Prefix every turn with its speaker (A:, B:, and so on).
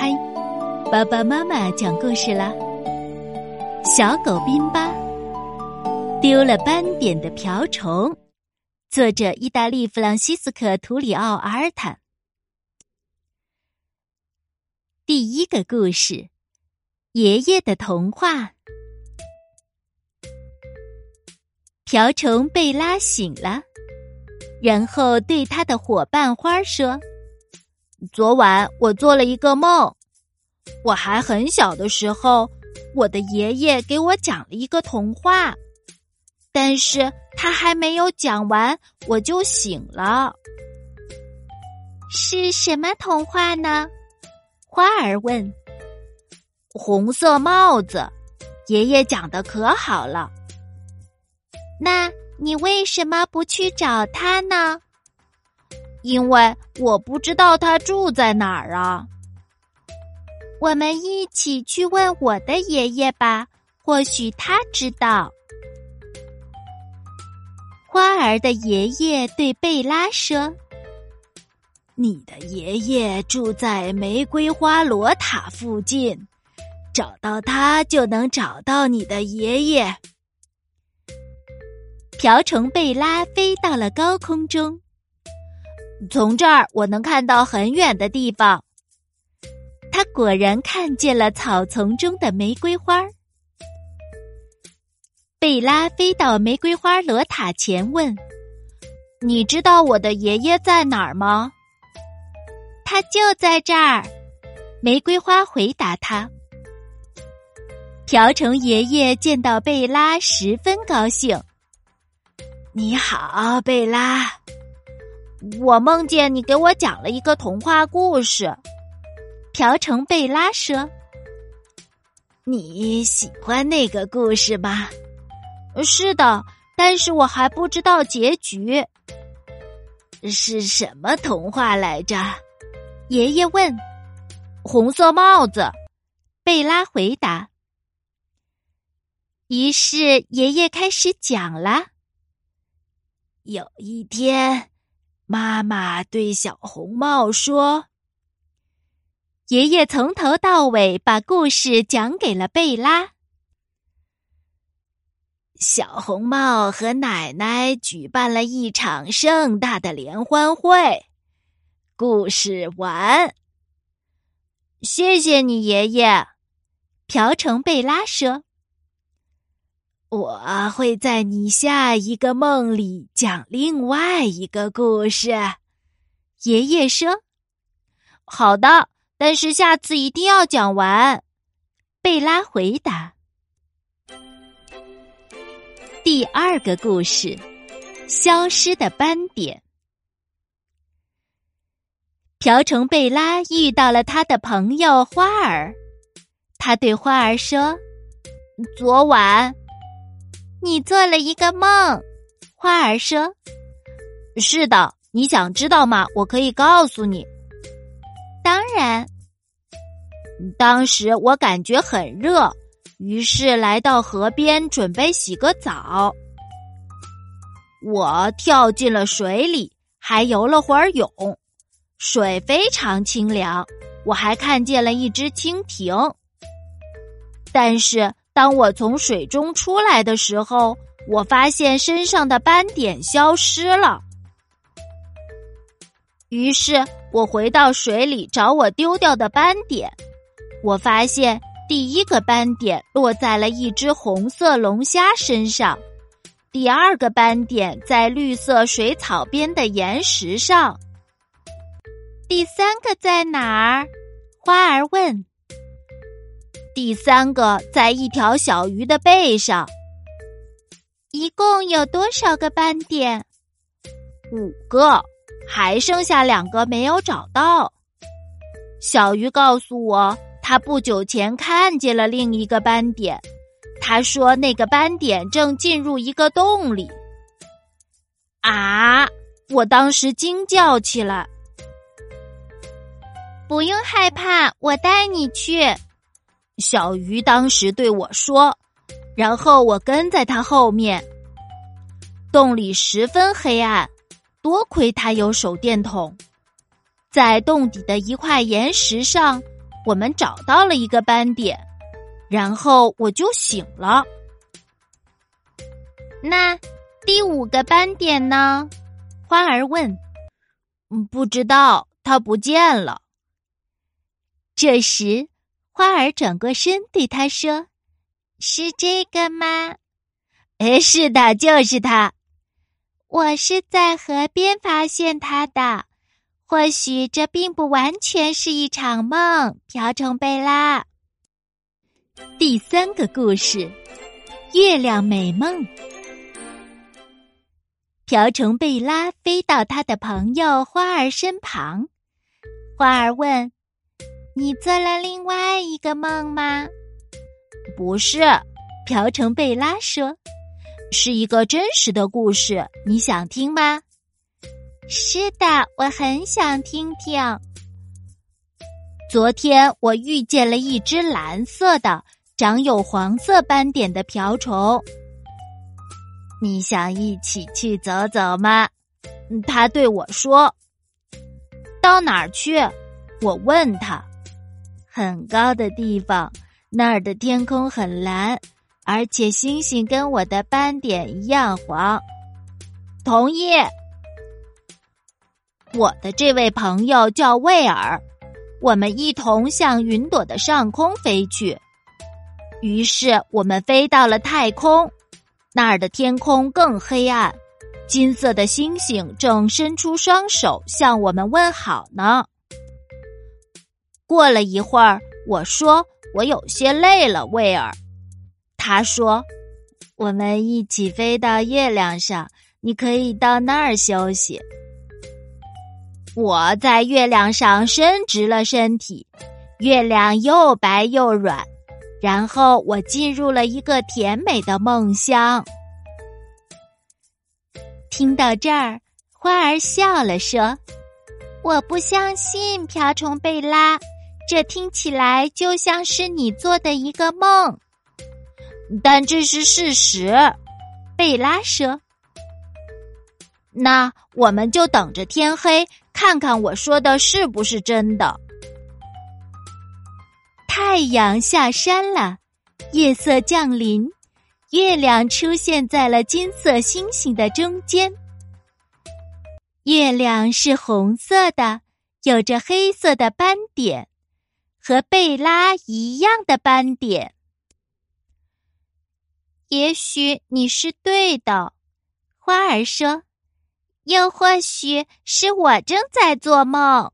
A: 嗨，爸爸妈妈讲故事啦！小狗宾巴丢了斑点的瓢虫，作者意大利弗朗西斯科·图里奥·阿尔坦。第一个故事：爷爷的童话。瓢虫被拉醒了，然后对他的伙伴花说。昨晚我做了一个梦，我还很小的时候，我的爷爷给我讲了一个童话，但是他还没有讲完，我就醒了。是什么童话呢？花儿问。红色帽子，爷爷讲的可好了。那你为什么不去找他呢？因为我不知道他住在哪儿啊。我们一起去问我的爷爷吧，或许他知道。花儿的爷爷对贝拉说：“你的爷爷住在玫瑰花罗塔附近，找到他就能找到你的爷爷。”瓢虫贝拉飞到了高空中。从这儿我能看到很远的地方。他果然看见了草丛中的玫瑰花。贝拉飞到玫瑰花罗塔前问：“你知道我的爷爷在哪儿吗？”“他就在这儿。”玫瑰花回答他。瓢虫爷爷见到贝拉十分高兴。“你好，贝拉。”我梦见你给我讲了一个童话故事，瓢虫贝拉说：“你喜欢那个故事吗？”“是的，但是我还不知道结局。”“是什么童话来着？”爷爷问。“红色帽子。”贝拉回答。于是爷爷开始讲了。有一天。妈妈对小红帽说：“爷爷从头到尾把故事讲给了贝拉。小红帽和奶奶举办了一场盛大的联欢会。故事完。谢谢你，爷爷。”瓢虫贝拉说。我会在你下一个梦里讲另外一个故事，爷爷说：“好的，但是下次一定要讲完。”贝拉回答。第二个故事：消失的斑点。瓢虫贝拉遇到了他的朋友花儿，他对花儿说：“昨晚。”你做了一个梦，花儿说：“是的，你想知道吗？我可以告诉你。当然，当时我感觉很热，于是来到河边准备洗个澡。我跳进了水里，还游了会儿泳，水非常清凉。我还看见了一只蜻蜓，但是。”当我从水中出来的时候，我发现身上的斑点消失了。于是我回到水里找我丢掉的斑点。我发现第一个斑点落在了一只红色龙虾身上，第二个斑点在绿色水草边的岩石上，第三个在哪儿？花儿问。第三个在一条小鱼的背上，一共有多少个斑点？五个，还剩下两个没有找到。小鱼告诉我，他不久前看见了另一个斑点。他说那个斑点正进入一个洞里。啊！我当时惊叫起来。不用害怕，我带你去。小鱼当时对我说，然后我跟在他后面。洞里十分黑暗，多亏他有手电筒。在洞底的一块岩石上，我们找到了一个斑点，然后我就醒了。那第五个斑点呢？花儿问。嗯，不知道，它不见了。这时，花儿转过身对他说：“是这个吗？”“哎，是的，就是它。我是在河边发现它的。或许这并不完全是一场梦。”瓢虫贝拉。第三个故事：月亮美梦。瓢虫贝拉飞到他的朋友花儿身旁，花儿问：“你做了另外一个梦吗？”“不是。”瓢虫贝拉说，“是一个真实的故事，你想听吗？”“是的，我很想听听。”昨天我遇见了一只蓝色的、长有黄色斑点的瓢虫。你想一起去走走吗？他对我说：“到哪儿去？”我问他。很高的地方，那儿的天空很蓝，而且星星跟我的斑点一样黄。同意。我的这位朋友叫威尔，我们一同向云朵的上空飞去。于是我们飞到了太空。那儿的天空更黑暗，金色的星星正伸出双手向我们问好呢。过了一会儿，我说我有些累了，威尔。他说：“我们一起飞到月亮上，你可以到那儿休息。”我在月亮上伸直了身体，月亮又白又软。然后我进入了一个甜美的梦乡。听到这儿，花儿笑了，说：“我不相信瓢虫贝拉，这听起来就像是你做的一个梦。”但这是事实，贝拉说。“那我们就等着天黑，看看我说的是不是真的。”太阳下山了，夜色降临，月亮出现在了金色星星的中间。月亮是红色的，有着黑色的斑点，和贝拉一样的斑点。也许你是对的，花儿说，又或许是我正在做梦。